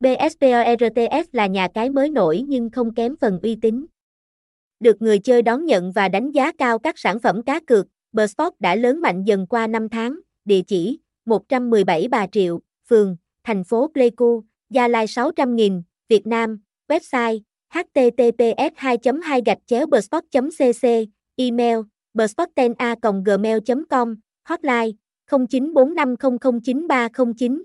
BSPORTS là nhà cái mới nổi nhưng không kém phần uy tín. Được người chơi đón nhận và đánh giá cao các sản phẩm cá cược, Bersport đã lớn mạnh dần qua năm tháng, địa chỉ 117 Bà Triệu, phường, thành phố Pleiku, Gia Lai 600.000, Việt Nam, website https 2 2 gạch chéo bsport.cc, email bsport a gmail com hotline 0945009309